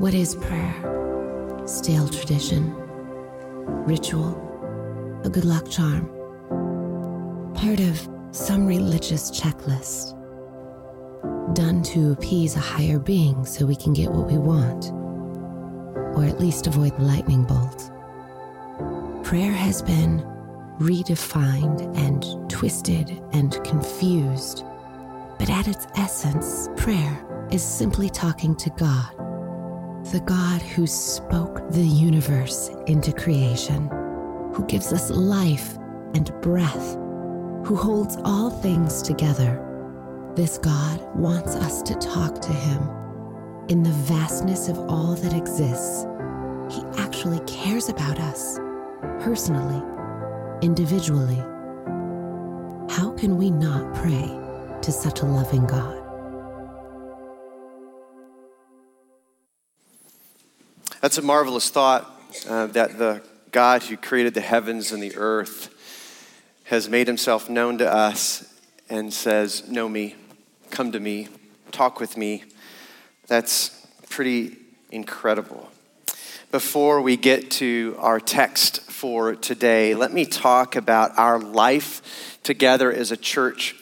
What is prayer? Stale tradition, ritual, a good luck charm, part of some religious checklist, done to appease a higher being so we can get what we want, or at least avoid the lightning bolt. Prayer has been redefined and twisted and confused, but at its essence, prayer is simply talking to God the God who spoke the universe into creation, who gives us life and breath, who holds all things together. This God wants us to talk to Him. In the vastness of all that exists, He actually cares about us, personally, individually. How can we not pray to such a loving God? That's a marvelous thought uh, that the God who created the heavens and the earth has made himself known to us and says, Know me, come to me, talk with me. That's pretty incredible. Before we get to our text for today, let me talk about our life together as a church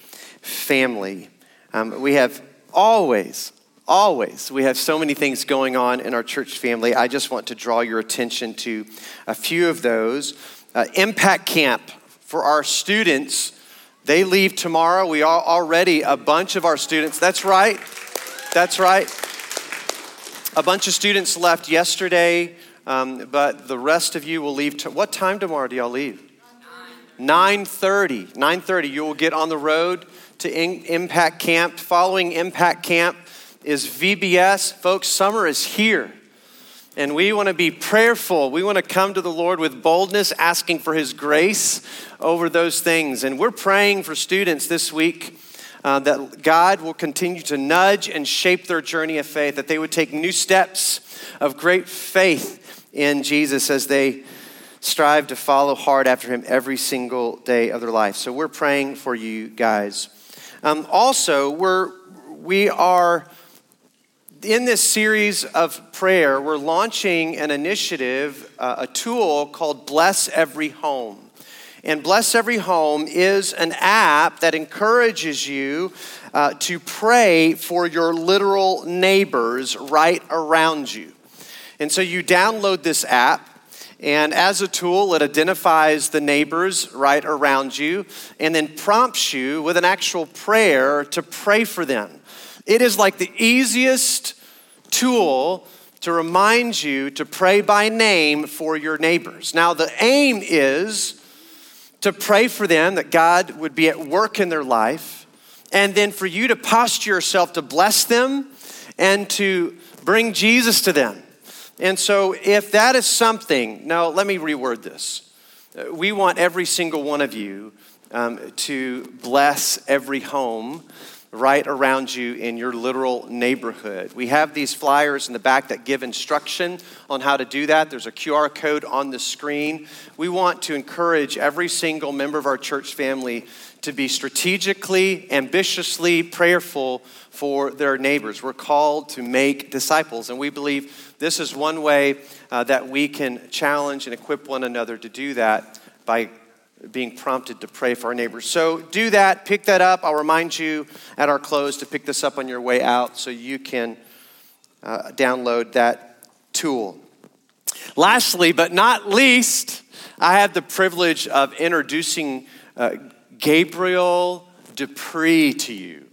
family. Um, we have always, always. We have so many things going on in our church family. I just want to draw your attention to a few of those. Uh, Impact Camp for our students. They leave tomorrow. We are already a bunch of our students. That's right. That's right. A bunch of students left yesterday, um, but the rest of you will leave. To, what time tomorrow do y'all leave? 9:30. 9:30. You will get on the road to in, Impact Camp. Following Impact Camp, is VBS. Folks, summer is here. And we want to be prayerful. We want to come to the Lord with boldness, asking for His grace over those things. And we're praying for students this week uh, that God will continue to nudge and shape their journey of faith, that they would take new steps of great faith in Jesus as they strive to follow hard after Him every single day of their life. So we're praying for you guys. Um, also, we're, we are in this series of prayer, we're launching an initiative, uh, a tool called Bless Every Home. And Bless Every Home is an app that encourages you uh, to pray for your literal neighbors right around you. And so you download this app, and as a tool, it identifies the neighbors right around you and then prompts you with an actual prayer to pray for them. It is like the easiest tool to remind you to pray by name for your neighbors. Now, the aim is to pray for them that God would be at work in their life, and then for you to posture yourself to bless them and to bring Jesus to them. And so, if that is something, now let me reword this. We want every single one of you um, to bless every home right around you in your literal neighborhood. We have these flyers in the back that give instruction on how to do that. There's a QR code on the screen. We want to encourage every single member of our church family to be strategically, ambitiously prayerful for their neighbors. We're called to make disciples, and we believe this is one way uh, that we can challenge and equip one another to do that by being prompted to pray for our neighbors. So do that, pick that up. I'll remind you at our close to pick this up on your way out so you can uh, download that tool. Lastly, but not least, I have the privilege of introducing uh, Gabriel Dupree to you.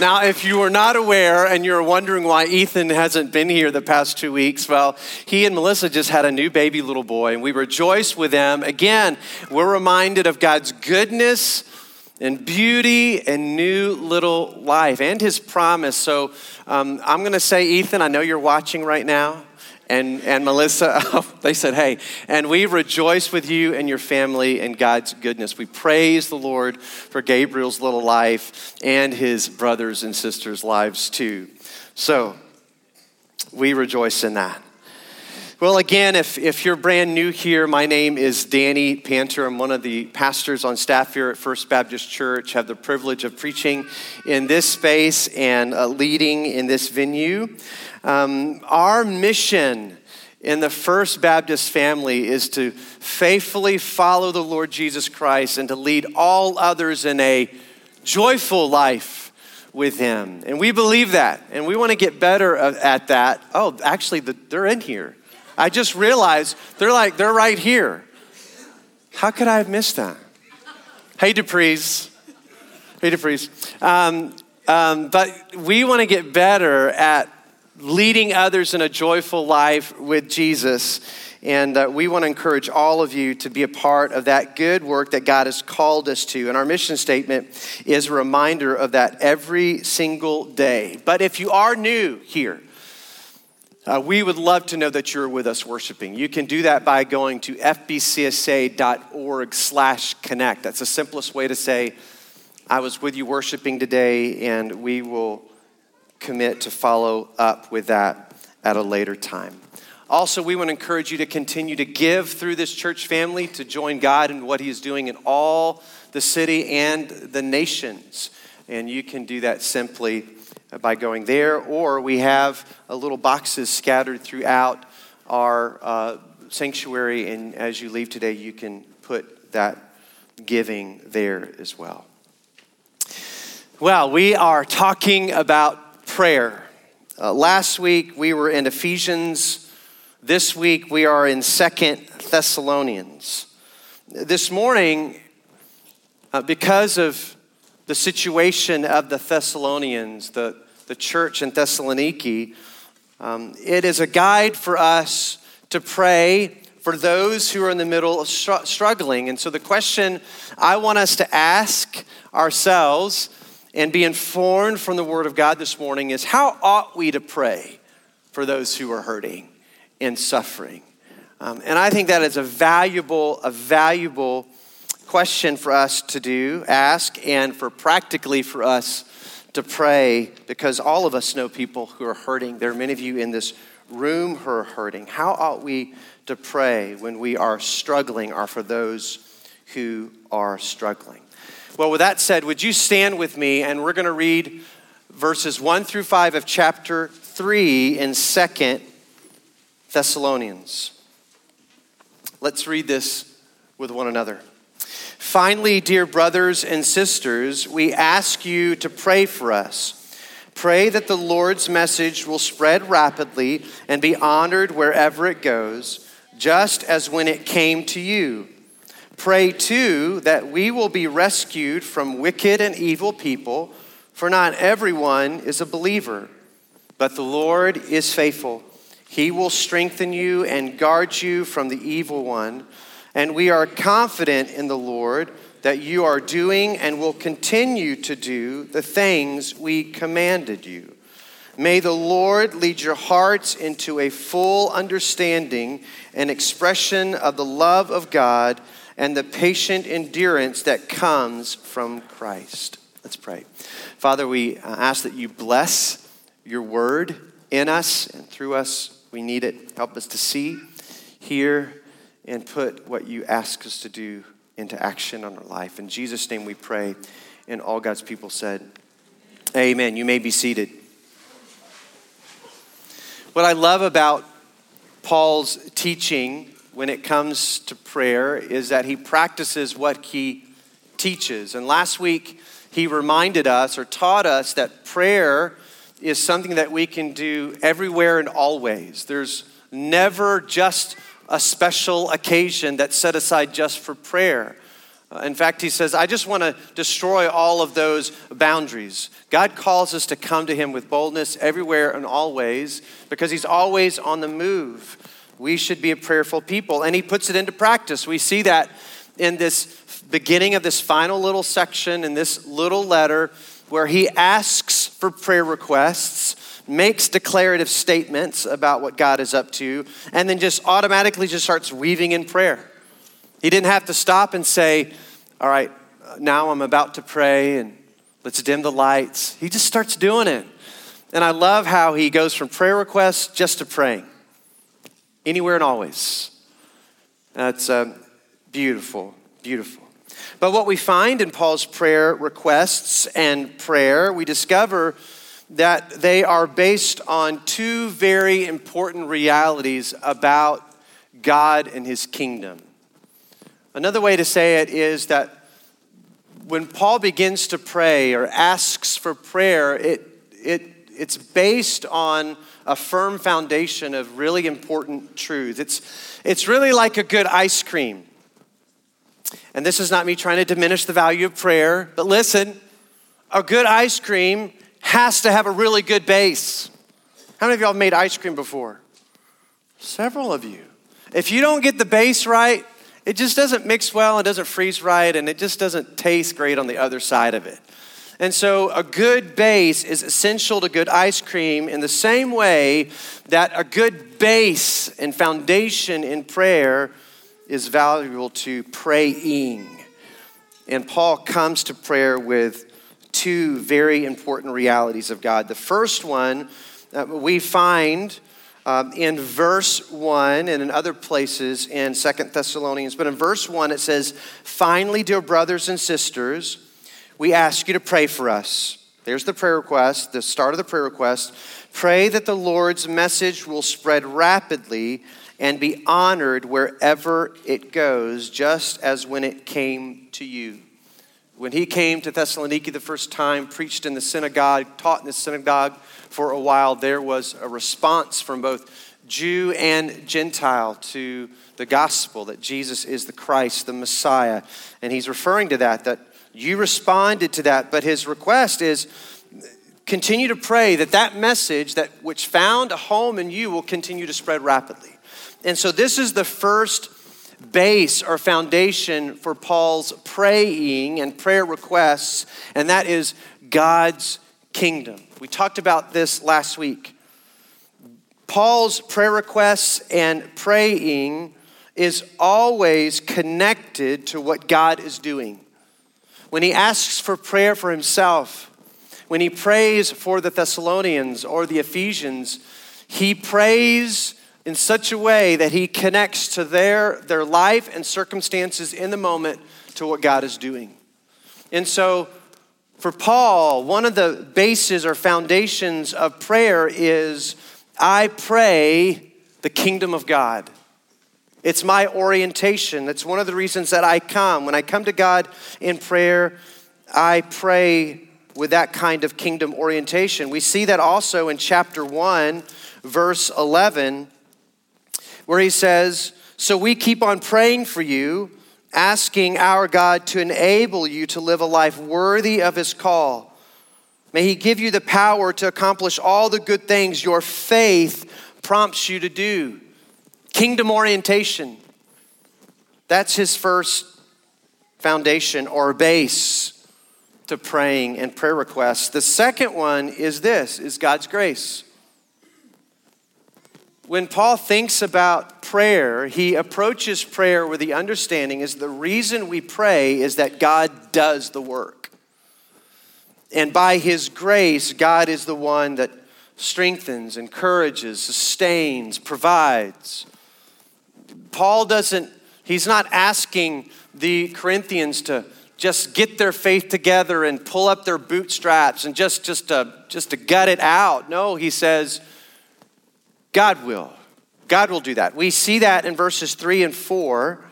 Now, if you are not aware and you're wondering why Ethan hasn't been here the past two weeks, well, he and Melissa just had a new baby little boy, and we rejoice with them. Again, we're reminded of God's goodness and beauty and new little life and his promise. So um, I'm going to say, Ethan, I know you're watching right now and, and Melissa, they said, hey, and we rejoice with you and your family and God's goodness. We praise the Lord for Gabriel's little life and his brothers and sisters' lives too. So we rejoice in that. Well, again, if, if you're brand new here, my name is Danny Panter. I'm one of the pastors on staff here at First Baptist Church. have the privilege of preaching in this space and uh, leading in this venue. Um, our mission in the First Baptist family is to faithfully follow the Lord Jesus Christ and to lead all others in a joyful life with Him. And we believe that, and we want to get better at that. Oh, actually, the, they're in here. I just realized they're like, they're right here. How could I have missed that? Hey, Dupree's. Hey, Dupree's. Um, um, but we want to get better at leading others in a joyful life with Jesus. And uh, we want to encourage all of you to be a part of that good work that God has called us to. And our mission statement is a reminder of that every single day. But if you are new here, uh, we would love to know that you're with us worshiping. You can do that by going to fbcsa.org slash connect. That's the simplest way to say, I was with you worshiping today, and we will commit to follow up with that at a later time. Also, we want to encourage you to continue to give through this church family to join God in what He is doing in all the city and the nations. And you can do that simply by going there, or we have little boxes scattered throughout our uh, sanctuary, and as you leave today, you can put that giving there as well. Well, we are talking about prayer. Uh, last week we were in Ephesians. This week we are in Second Thessalonians. This morning, uh, because of the situation of the Thessalonians, the, the church in Thessaloniki, um, it is a guide for us to pray for those who are in the middle of str- struggling. And so, the question I want us to ask ourselves and be informed from the Word of God this morning is how ought we to pray for those who are hurting and suffering? Um, and I think that is a valuable, a valuable question for us to do, ask, and for practically for us to pray because all of us know people who are hurting. There are many of you in this room who are hurting. How ought we to pray when we are struggling or for those who are struggling? Well, with that said, would you stand with me and we're going to read verses 1 through 5 of chapter 3 in 2nd Thessalonians. Let's read this with one another. Finally, dear brothers and sisters, we ask you to pray for us. Pray that the Lord's message will spread rapidly and be honored wherever it goes, just as when it came to you. Pray too that we will be rescued from wicked and evil people, for not everyone is a believer, but the Lord is faithful. He will strengthen you and guard you from the evil one. And we are confident in the Lord that you are doing and will continue to do the things we commanded you. May the Lord lead your hearts into a full understanding and expression of the love of God and the patient endurance that comes from Christ. Let's pray. Father, we uh, ask that you bless your word in us and through us. We need it. Help us to see, hear, and put what you ask us to do into action on our life. In Jesus' name we pray. And all God's people said, Amen. You may be seated. What I love about Paul's teaching when it comes to prayer is that he practices what he teaches. And last week, he reminded us or taught us that prayer is something that we can do everywhere and always. There's never just a special occasion that's set aside just for prayer. Uh, in fact, he says, I just want to destroy all of those boundaries. God calls us to come to him with boldness everywhere and always because he's always on the move. We should be a prayerful people, and he puts it into practice. We see that in this beginning of this final little section in this little letter where he asks for prayer requests, makes declarative statements about what God is up to, and then just automatically just starts weaving in prayer. He didn't have to stop and say, All right, now I'm about to pray and let's dim the lights. He just starts doing it. And I love how he goes from prayer requests just to praying, anywhere and always. That's uh, beautiful, beautiful. But what we find in Paul's prayer requests and prayer, we discover that they are based on two very important realities about God and his kingdom. Another way to say it is that when Paul begins to pray or asks for prayer, it, it, it's based on a firm foundation of really important truths. It's, it's really like a good ice cream. And this is not me trying to diminish the value of prayer, but listen, a good ice cream has to have a really good base. How many of y'all have made ice cream before? Several of you. If you don't get the base right, it just doesn't mix well, it doesn't freeze right, and it just doesn't taste great on the other side of it. And so, a good base is essential to good ice cream in the same way that a good base and foundation in prayer is valuable to praying. And Paul comes to prayer with two very important realities of God. The first one uh, we find um, in verse 1 and in other places in Second Thessalonians. But in verse 1, it says, Finally, dear brothers and sisters, we ask you to pray for us. There's the prayer request, the start of the prayer request. Pray that the Lord's message will spread rapidly and be honored wherever it goes, just as when it came to you. When he came to Thessaloniki the first time, preached in the synagogue, taught in the synagogue for a while, there was a response from both Jew and Gentile to the gospel that Jesus is the Christ, the Messiah. And he's referring to that, that you responded to that. But his request is continue to pray that that message that which found a home in you will continue to spread rapidly. And so this is the first base or foundation for Paul's praying and prayer requests, and that is God's kingdom. We talked about this last week. Paul's prayer requests and praying is always connected to what God is doing. When he asks for prayer for himself, when he prays for the Thessalonians or the Ephesians, he prays in such a way that he connects to their, their life and circumstances in the moment to what God is doing. And so, for Paul, one of the bases or foundations of prayer is I pray the kingdom of God. It's my orientation. That's one of the reasons that I come. When I come to God in prayer, I pray with that kind of kingdom orientation. We see that also in chapter 1, verse 11 where he says, So we keep on praying for you, asking our God to enable you to live a life worthy of his call. May he give you the power to accomplish all the good things your faith prompts you to do. Kingdom orientation. That's his first foundation or base to praying and prayer requests. The second one is this is God's grace when Paul thinks about prayer, he approaches prayer with the understanding is the reason we pray is that God does the work. And by his grace, God is the one that strengthens, encourages, sustains, provides. Paul doesn't, he's not asking the Corinthians to just get their faith together and pull up their bootstraps and just, just, to, just to gut it out. No, he says, God will. God will do that. We see that in verses 3 and 4.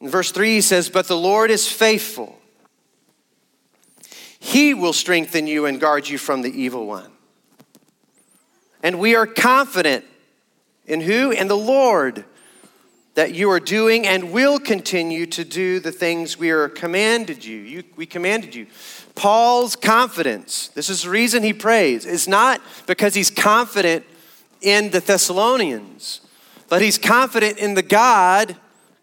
In verse 3, he says, But the Lord is faithful. He will strengthen you and guard you from the evil one. And we are confident in who? In the Lord, that you are doing and will continue to do the things we are commanded you. you we commanded you. Paul's confidence, this is the reason he prays, is not because he's confident in the Thessalonians, but he's confident in the God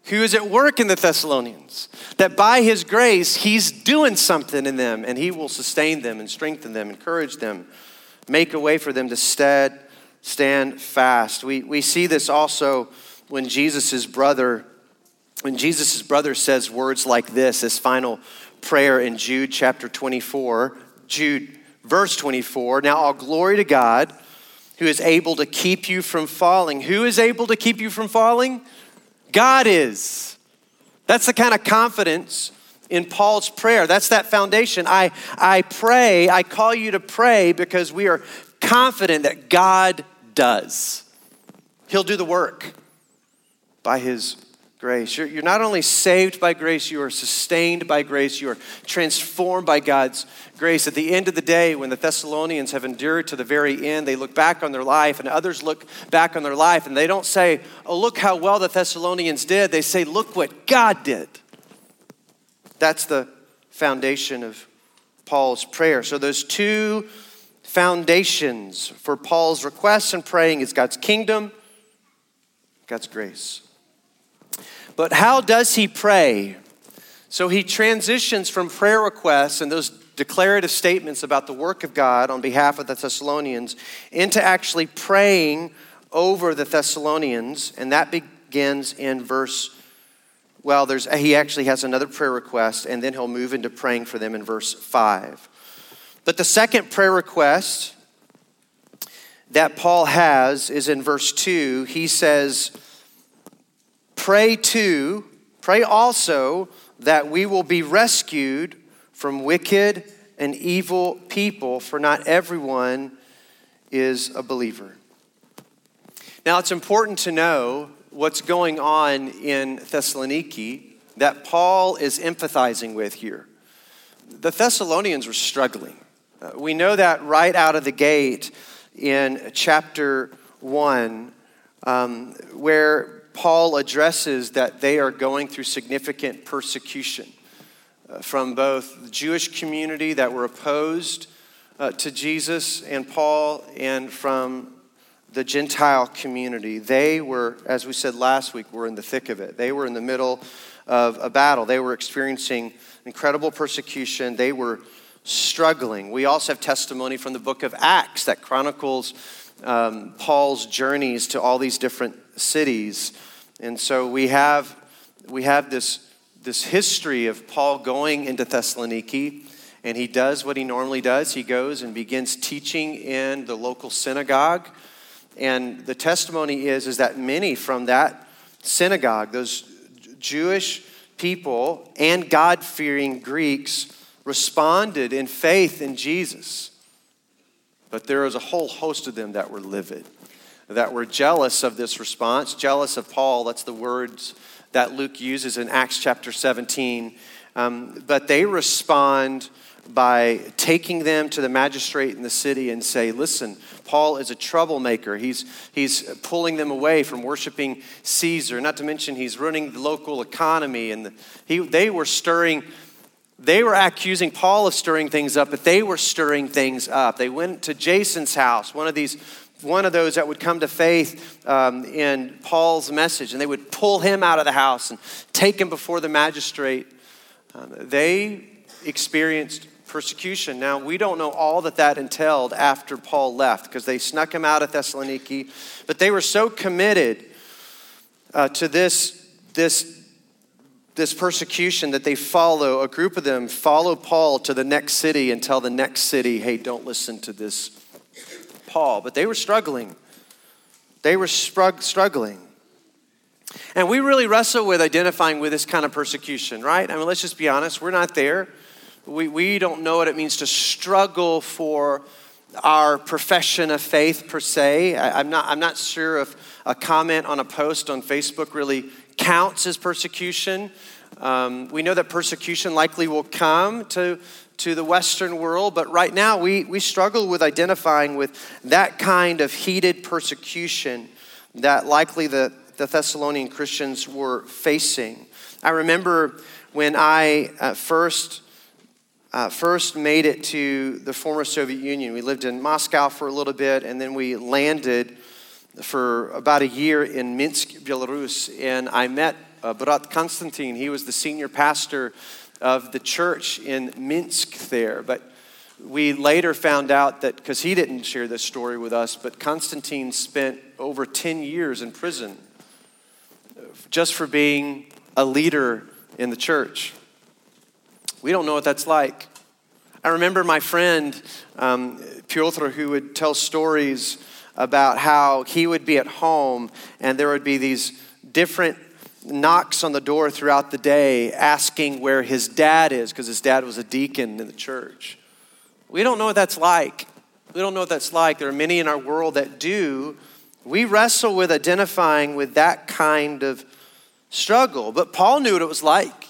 who is at work in the Thessalonians. That by his grace, he's doing something in them and he will sustain them and strengthen them, encourage them, make a way for them to stead, stand fast. We, we see this also when Jesus' brother, when Jesus' brother says words like this, this final prayer in Jude chapter 24, Jude verse 24. Now all glory to God who is able to keep you from falling. Who is able to keep you from falling? God is. That's the kind of confidence in Paul's prayer. That's that foundation. I, I pray, I call you to pray because we are confident that God does. He'll do the work by His grace. You're, you're not only saved by grace, you are sustained by grace, you are transformed by God's grace. At the end of the day, when the Thessalonians have endured to the very end, they look back on their life, and others look back on their life, and they don't say, Oh, look how well the Thessalonians did. They say, Look what God did. That's the foundation of Paul's prayer. So, those two foundations for Paul's requests and praying is God's kingdom, God's grace. But how does he pray? So he transitions from prayer requests and those declarative statements about the work of God on behalf of the Thessalonians into actually praying over the Thessalonians, and that begins in verse. Well, there's, he actually has another prayer request, and then he'll move into praying for them in verse 5. But the second prayer request that Paul has is in verse 2. He says, Pray too, pray also that we will be rescued from wicked and evil people, for not everyone is a believer. Now, it's important to know what's going on in Thessaloniki that Paul is empathizing with here. The Thessalonians were struggling. Uh, we know that right out of the gate in chapter 1, um, where Paul addresses that they are going through significant persecution uh, from both the Jewish community that were opposed uh, to Jesus and Paul and from the Gentile community. They were, as we said last week, were in the thick of it. They were in the middle of a battle. They were experiencing incredible persecution. They were struggling. We also have testimony from the book of Acts that chronicles um, Paul's journeys to all these different cities. And so we have, we have this, this history of Paul going into Thessaloniki, and he does what he normally does. He goes and begins teaching in the local synagogue. And the testimony is, is that many from that synagogue, those Jewish people and God fearing Greeks, responded in faith in Jesus. But there was a whole host of them that were livid that were jealous of this response, jealous of Paul. That's the words that Luke uses in Acts chapter 17. Um, but they respond by taking them to the magistrate in the city and say, listen, Paul is a troublemaker. He's, he's pulling them away from worshiping Caesar. Not to mention, he's running the local economy. And the, he, they were stirring, they were accusing Paul of stirring things up, but they were stirring things up. They went to Jason's house, one of these one of those that would come to faith um, in Paul's message, and they would pull him out of the house and take him before the magistrate. Um, they experienced persecution. Now, we don't know all that that entailed after Paul left because they snuck him out of Thessaloniki, but they were so committed uh, to this, this, this persecution that they follow, a group of them follow Paul to the next city and tell the next city, hey, don't listen to this Paul, but they were struggling. They were struggling. And we really wrestle with identifying with this kind of persecution, right? I mean, let's just be honest, we're not there. We, we don't know what it means to struggle for our profession of faith per se. I, I'm, not, I'm not sure if a comment on a post on Facebook really counts as persecution. Um, we know that persecution likely will come to to the Western world, but right now we, we struggle with identifying with that kind of heated persecution that likely the the Thessalonian Christians were facing. I remember when I uh, first uh, first made it to the former Soviet Union. We lived in Moscow for a little bit, and then we landed for about a year in Minsk, Belarus. And I met uh, Brat Konstantin. He was the senior pastor of the church in Minsk there. But we later found out that, because he didn't share this story with us, but Konstantin spent over 10 years in prison just for being a leader in the church. We don't know what that's like. I remember my friend um, Piotr who would tell stories about how he would be at home and there would be these different knocks on the door throughout the day asking where his dad is because his dad was a deacon in the church. We don't know what that's like. We don't know what that's like. There are many in our world that do. We wrestle with identifying with that kind of struggle, but Paul knew what it was like.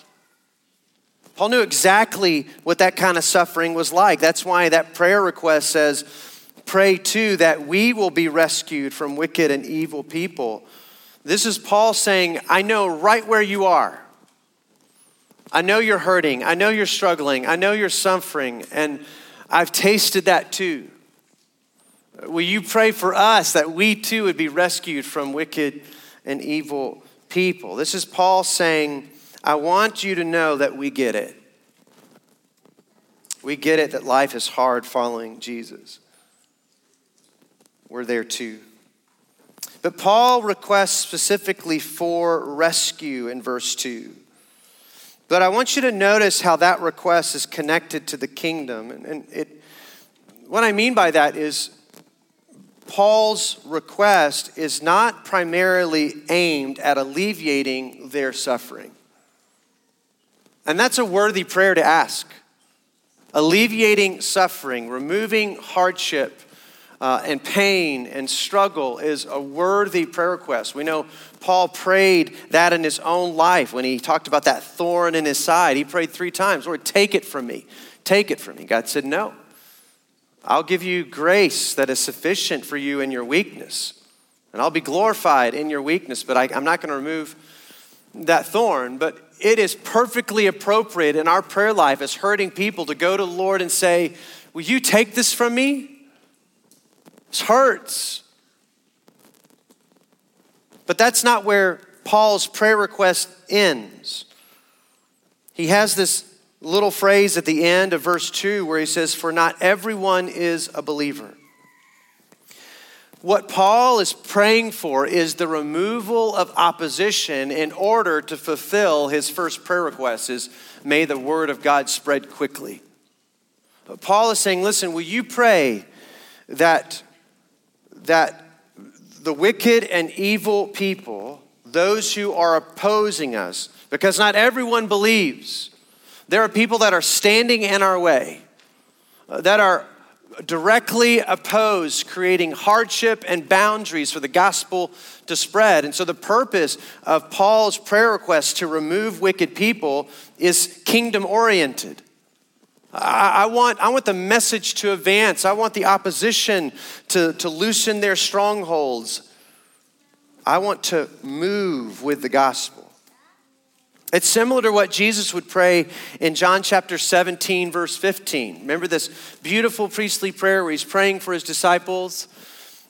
Paul knew exactly what that kind of suffering was like. That's why that prayer request says, Pray too that we will be rescued from wicked and evil people. This is Paul saying, I know right where you are. I know you're hurting. I know you're struggling. I know you're suffering. And I've tasted that too. Will you pray for us that we too would be rescued from wicked and evil people? This is Paul saying, I want you to know that we get it. We get it that life is hard following Jesus. We're there too. But Paul requests specifically for rescue in verse 2. But I want you to notice how that request is connected to the kingdom. And it, what I mean by that is Paul's request is not primarily aimed at alleviating their suffering. And that's a worthy prayer to ask. Alleviating suffering, removing hardship uh, and pain and struggle is a worthy prayer request. We know Paul prayed that in his own life when he talked about that thorn in his side. He prayed three times Lord, take it from me. Take it from me. God said, No. I'll give you grace that is sufficient for you in your weakness. And I'll be glorified in your weakness, but I, I'm not going to remove that thorn. But it is perfectly appropriate in our prayer life as hurting people to go to the Lord and say, Will you take this from me? This hurts. But that's not where Paul's prayer request ends. He has this little phrase at the end of verse 2 where he says, For not everyone is a believer. What Paul is praying for is the removal of opposition in order to fulfill his first prayer request is may the word of God spread quickly. But Paul is saying, listen, will you pray that that the wicked and evil people, those who are opposing us, because not everyone believes. There are people that are standing in our way, uh, that are directly oppose creating hardship and boundaries for the gospel to spread. And so, the purpose of Paul's prayer request to remove wicked people is kingdom oriented. I, want, I want the message to advance. I want the opposition to, to loosen their strongholds. I want to move with the gospel. It's similar to what Jesus would pray in John chapter 17, verse 15. Remember this beautiful priestly prayer where he's praying for his disciples?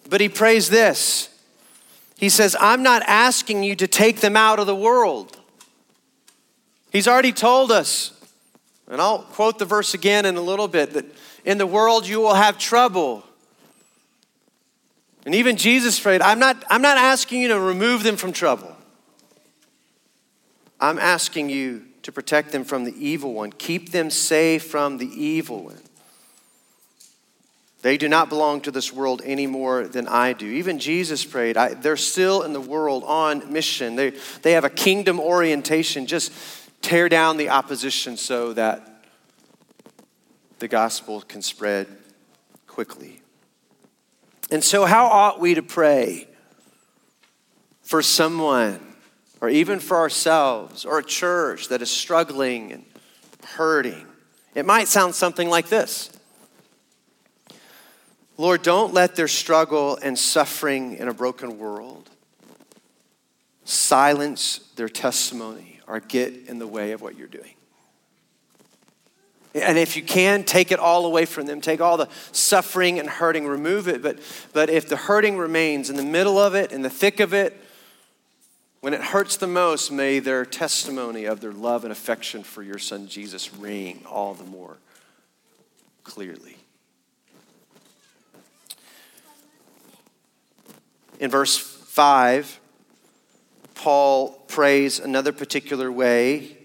But he prays this He says, I'm not asking you to take them out of the world. He's already told us, and I'll quote the verse again in a little bit, that in the world you will have trouble. And even Jesus prayed, I'm not, I'm not asking you to remove them from trouble. I'm asking you to protect them from the evil one. Keep them safe from the evil one. They do not belong to this world any more than I do. Even Jesus prayed. I, they're still in the world on mission. They, they have a kingdom orientation. Just tear down the opposition so that the gospel can spread quickly. And so, how ought we to pray for someone or even for ourselves or a church that is struggling and hurting. It might sound something like this Lord, don't let their struggle and suffering in a broken world silence their testimony or get in the way of what you're doing. And if you can, take it all away from them. Take all the suffering and hurting, remove it. But, but if the hurting remains in the middle of it, in the thick of it, when it hurts the most, may their testimony of their love and affection for your son Jesus ring all the more clearly. In verse 5, Paul prays another particular way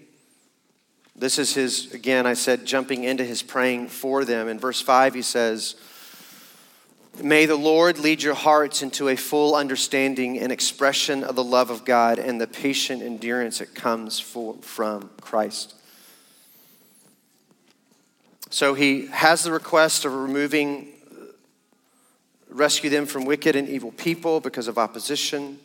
this is his, again, I said, jumping into his praying for them. In verse 5, he says, May the Lord lead your hearts into a full understanding and expression of the love of God and the patient endurance that comes for, from Christ. So he has the request of removing, rescue them from wicked and evil people because of opposition.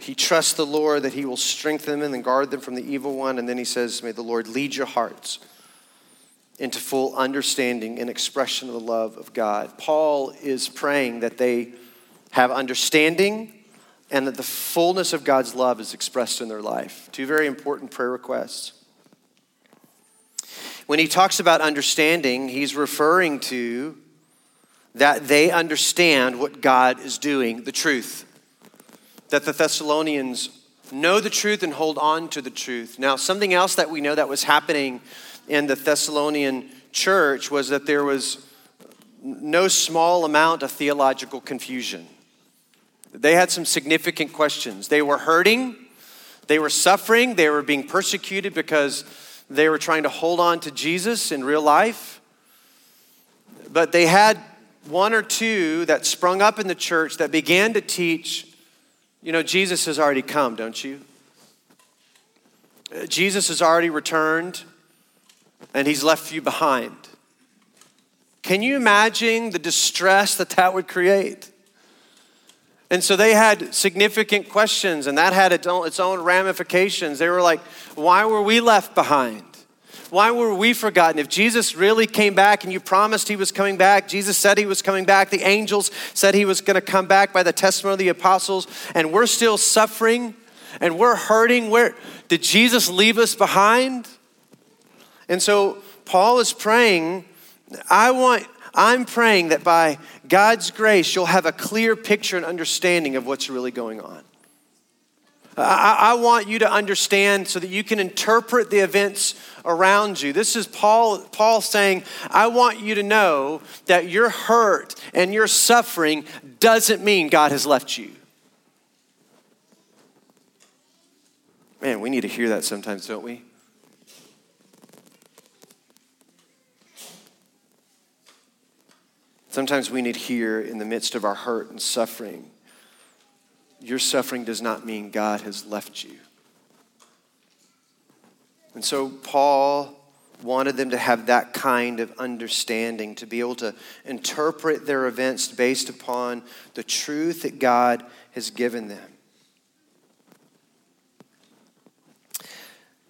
He trusts the Lord that He will strengthen them and guard them from the evil one. And then he says, May the Lord lead your hearts into full understanding and expression of the love of God. Paul is praying that they have understanding and that the fullness of God's love is expressed in their life. Two very important prayer requests. When he talks about understanding, he's referring to that they understand what God is doing, the truth that the Thessalonians know the truth and hold on to the truth. Now, something else that we know that was happening in the Thessalonian church was that there was no small amount of theological confusion. They had some significant questions. They were hurting, they were suffering, they were being persecuted because they were trying to hold on to Jesus in real life. But they had one or two that sprung up in the church that began to teach you know, Jesus has already come, don't you? Uh, Jesus has already returned and he's left you behind. Can you imagine the distress that that would create? And so they had significant questions, and that had its own, its own ramifications. They were like, why were we left behind? Why were we forgotten? If Jesus really came back and you promised he was coming back, Jesus said he was coming back, the angels said he was going to come back by the testimony of the apostles, and we're still suffering and we're hurting, where did Jesus leave us behind? And so Paul is praying, I want I'm praying that by God's grace you'll have a clear picture and understanding of what's really going on. I, I, want you to understand so that you can interpret the events around you. This is Paul, Paul saying, I want you to know that your hurt and your suffering doesn't mean God has left you. Man, we need to hear that sometimes, don't we? Sometimes we need to hear in the midst of our hurt and suffering your suffering does not mean God has left you. And so Paul wanted them to have that kind of understanding, to be able to interpret their events based upon the truth that God has given them.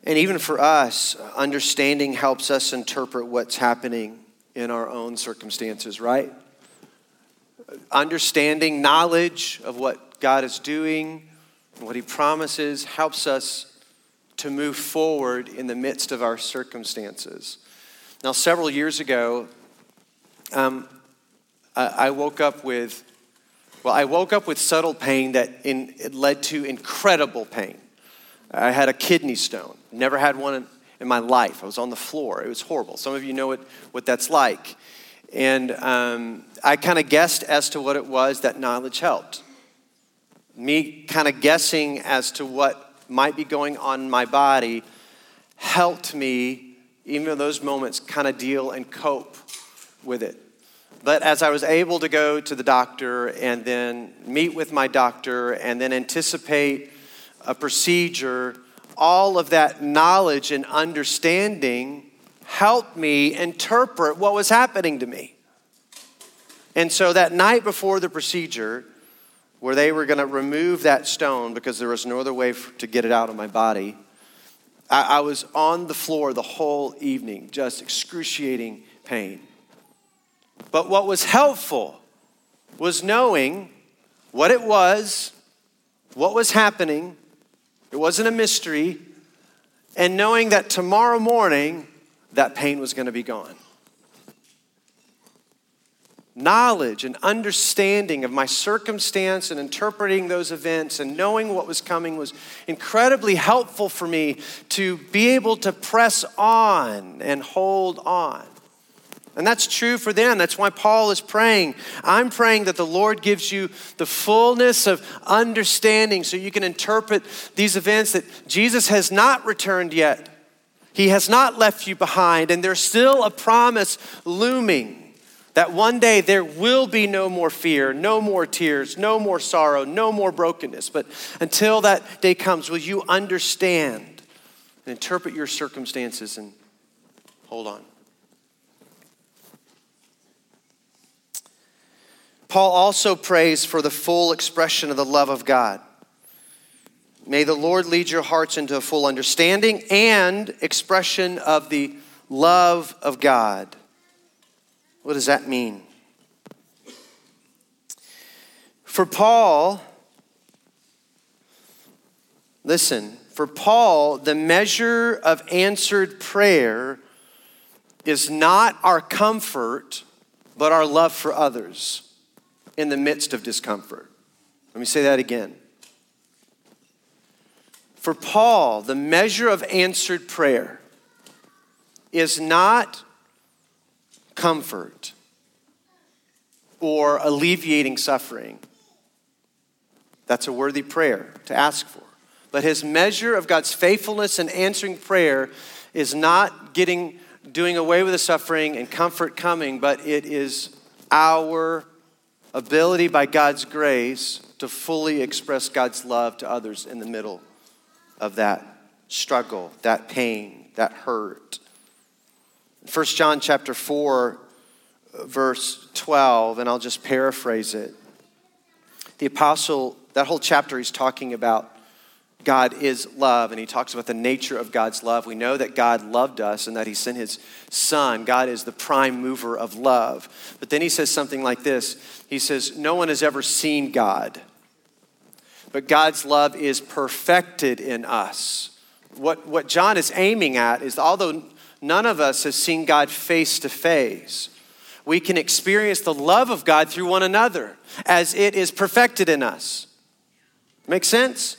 And even for us, understanding helps us interpret what's happening in our own circumstances, right? Understanding, knowledge of what God is doing what He promises helps us to move forward in the midst of our circumstances. Now, several years ago, um, I woke up with, well, I woke up with subtle pain that in, led to incredible pain. I had a kidney stone. Never had one in, in my life. I was on the floor. It was horrible. Some of you know what, what that's like. And um, I kind of guessed as to what it was. That knowledge helped me kind of guessing as to what might be going on in my body helped me, even in those moments, kind of deal and cope with it. But as I was able to go to the doctor and then meet with my doctor and then anticipate a procedure, all of that knowledge and understanding helped me interpret what was happening to me. And so that night before the procedure, where they were going to remove that stone because there was no other way to get it out of my body. I, I was on the floor the whole evening, just excruciating pain. But what was helpful was knowing what it was, what was happening, it wasn't a mystery, and knowing that tomorrow morning that pain was going to be gone. Knowledge and understanding of my circumstance and interpreting those events and knowing what was coming was incredibly helpful for me to be able to press on and hold on. And that's true for them. That's why Paul is praying. I'm praying that the Lord gives you the fullness of understanding so you can interpret these events that Jesus has not returned yet. He has not left you behind, and there's still a promise looming that one day there will be no more fear, no more tears, no more sorrow, no more brokenness. But until that day comes, will you understand and interpret your circumstances and hold on? Paul also prays for the full expression of the love of God. May the Lord lead your hearts into a full understanding and expression of the love of God. What does that mean? For Paul, listen, for Paul, the measure of answered prayer is not our comfort, but our love for others in the midst of discomfort. Let me say that again. For Paul, the measure of answered prayer is not comfort or alleviating suffering. That's a worthy prayer to ask for. But his measure of God's faithfulness in answering prayer is not getting doing away with the suffering and comfort coming, but it is our ability by God's grace to fully express God's love to others in the middle of that struggle, that pain, that hurt. 1 John chapter 4 verse 12 and I'll just paraphrase it. The apostle that whole chapter he's talking about God is love, and he talks about the nature of God's love. We know that God loved us and that he sent his son. God is the prime mover of love. But then he says something like this He says, No one has ever seen God, but God's love is perfected in us. What, what John is aiming at is although none of us has seen God face to face, we can experience the love of God through one another as it is perfected in us. Make sense?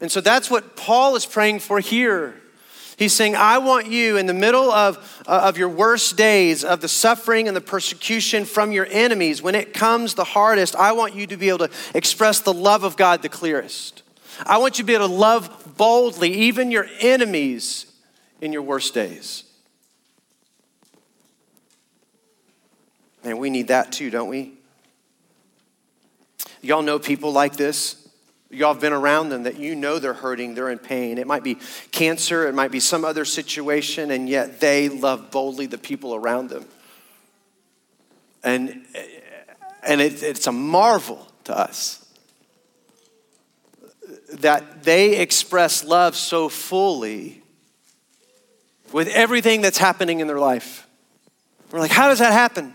And so that's what Paul is praying for here. He's saying, I want you in the middle of, uh, of your worst days, of the suffering and the persecution from your enemies, when it comes the hardest, I want you to be able to express the love of God the clearest. I want you to be able to love boldly, even your enemies, in your worst days. Man, we need that too, don't we? Y'all know people like this? Y'all have been around them that you know they're hurting, they're in pain. It might be cancer, it might be some other situation, and yet they love boldly the people around them. And, and it, it's a marvel to us that they express love so fully with everything that's happening in their life. We're like, how does that happen?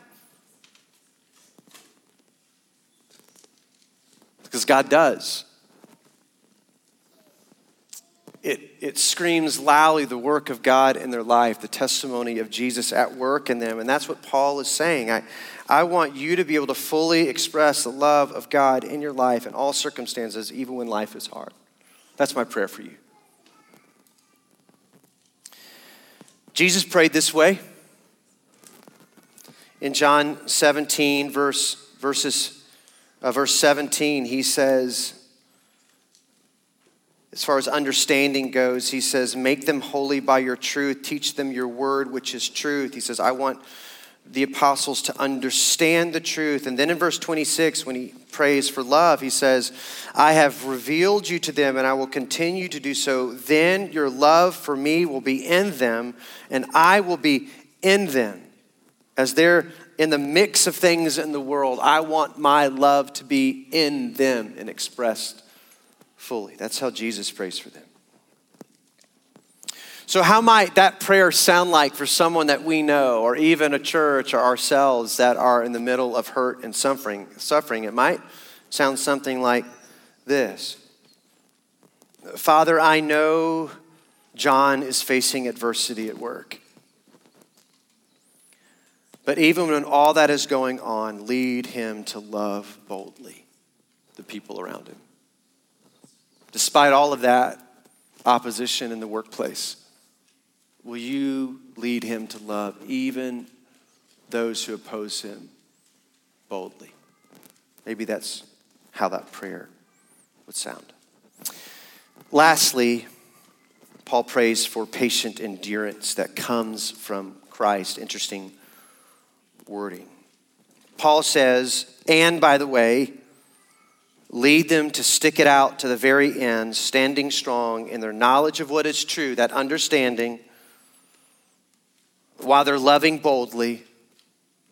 Because God does it, it screams loudly the work of God in their life, the testimony of Jesus at work in them. And that's what Paul is saying. I, I want you to be able to fully express the love of God in your life in all circumstances, even when life is hard. That's my prayer for you. Jesus prayed this way. In John 17, verse, verses, uh, verse 17, he says, as far as understanding goes, he says, Make them holy by your truth, teach them your word, which is truth. He says, I want the apostles to understand the truth. And then in verse 26, when he prays for love, he says, I have revealed you to them, and I will continue to do so. Then your love for me will be in them, and I will be in them. As they're in the mix of things in the world, I want my love to be in them and expressed fully. That's how Jesus prays for them. So, how might that prayer sound like for someone that we know, or even a church or ourselves that are in the middle of hurt and suffering? Suffering. It might sound something like this Father, I know John is facing adversity at work. But even when all that is going on, lead him to love boldly the people around him. Despite all of that opposition in the workplace, will you lead him to love even those who oppose him boldly? Maybe that's how that prayer would sound. Lastly, Paul prays for patient endurance that comes from Christ. Interesting wording. Paul says, and by the way, lead them to stick it out to the very end, standing strong in their knowledge of what is true, that understanding, while they're loving boldly,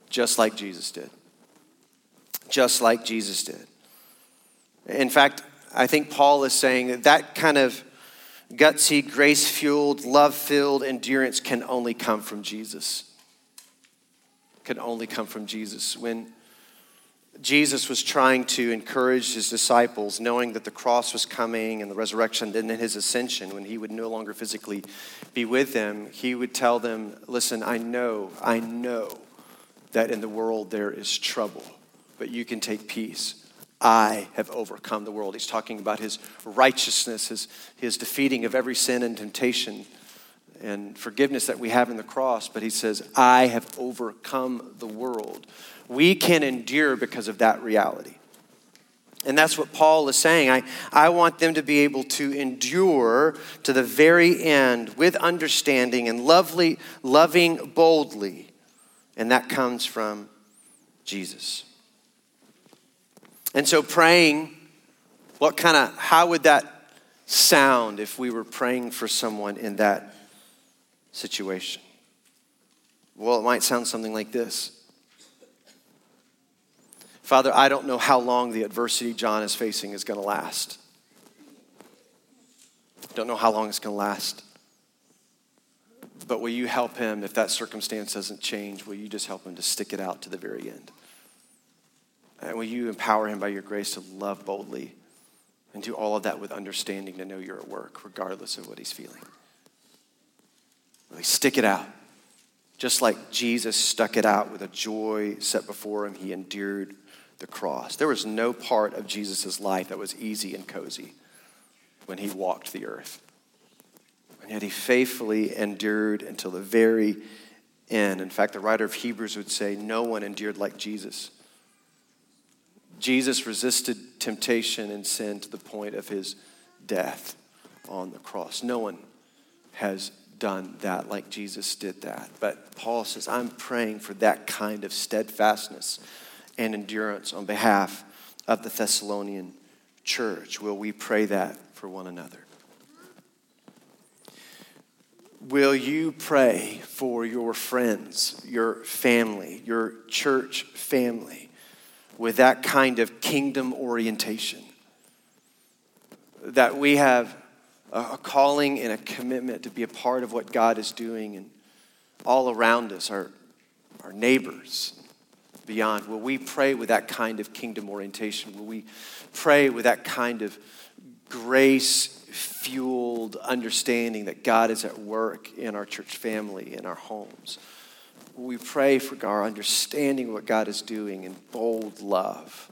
just like Jesus did. Just like Jesus did. In fact, I think Paul is saying that that kind of gutsy, grace fueled, love filled endurance can only come from Jesus. Can only come from Jesus. When Jesus was trying to encourage his disciples, knowing that the cross was coming and the resurrection and then his ascension, when he would no longer physically be with them, he would tell them, Listen, I know, I know that in the world there is trouble, but you can take peace. I have overcome the world. He's talking about his righteousness, his, his defeating of every sin and temptation and forgiveness that we have in the cross. But he says, I have overcome the world. We can endure because of that reality. And that's what Paul is saying. I, I want them to be able to endure to the very end with understanding and lovely, loving boldly. And that comes from Jesus. And so praying, what kind of, how would that sound if we were praying for someone in that situation? Well, it might sound something like this Father, I don't know how long the adversity John is facing is going to last. Don't know how long it's going to last. But will you help him if that circumstance doesn't change? Will you just help him to stick it out to the very end? And will you empower him by your grace to love boldly and do all of that with understanding to know you're at work, regardless of what he's feeling? He stick it out? Just like Jesus stuck it out with a joy set before him, he endured the cross. There was no part of Jesus' life that was easy and cozy when he walked the earth. And yet he faithfully endured until the very end. In fact, the writer of Hebrews would say, No one endured like Jesus. Jesus resisted temptation and sin to the point of his death on the cross. No one has done that like Jesus did that. But Paul says, I'm praying for that kind of steadfastness and endurance on behalf of the Thessalonian church. Will we pray that for one another? Will you pray for your friends, your family, your church family? with that kind of kingdom orientation. That we have a calling and a commitment to be a part of what God is doing and all around us, our, our neighbors, beyond. Will we pray with that kind of kingdom orientation? Will we pray with that kind of grace fueled understanding that God is at work in our church family, in our homes? Will we pray for our understanding of what God is doing in bold love.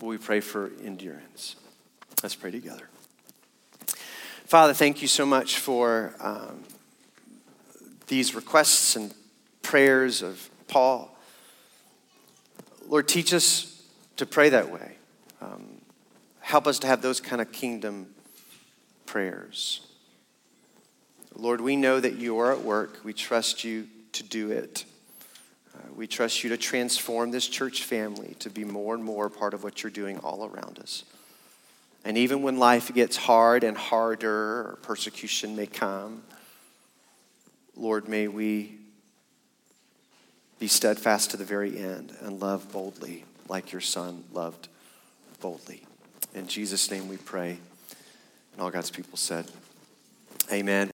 Will we pray for endurance. Let's pray together. Father, thank you so much for um, these requests and prayers of Paul. Lord, teach us to pray that way. Um, help us to have those kind of kingdom prayers. Lord, we know that you are at work. We trust you to do it. Uh, we trust you to transform this church family to be more and more part of what you're doing all around us. And even when life gets hard and harder, or persecution may come, Lord, may we be steadfast to the very end and love boldly like your son loved boldly. In Jesus' name we pray. And all God's people said, Amen.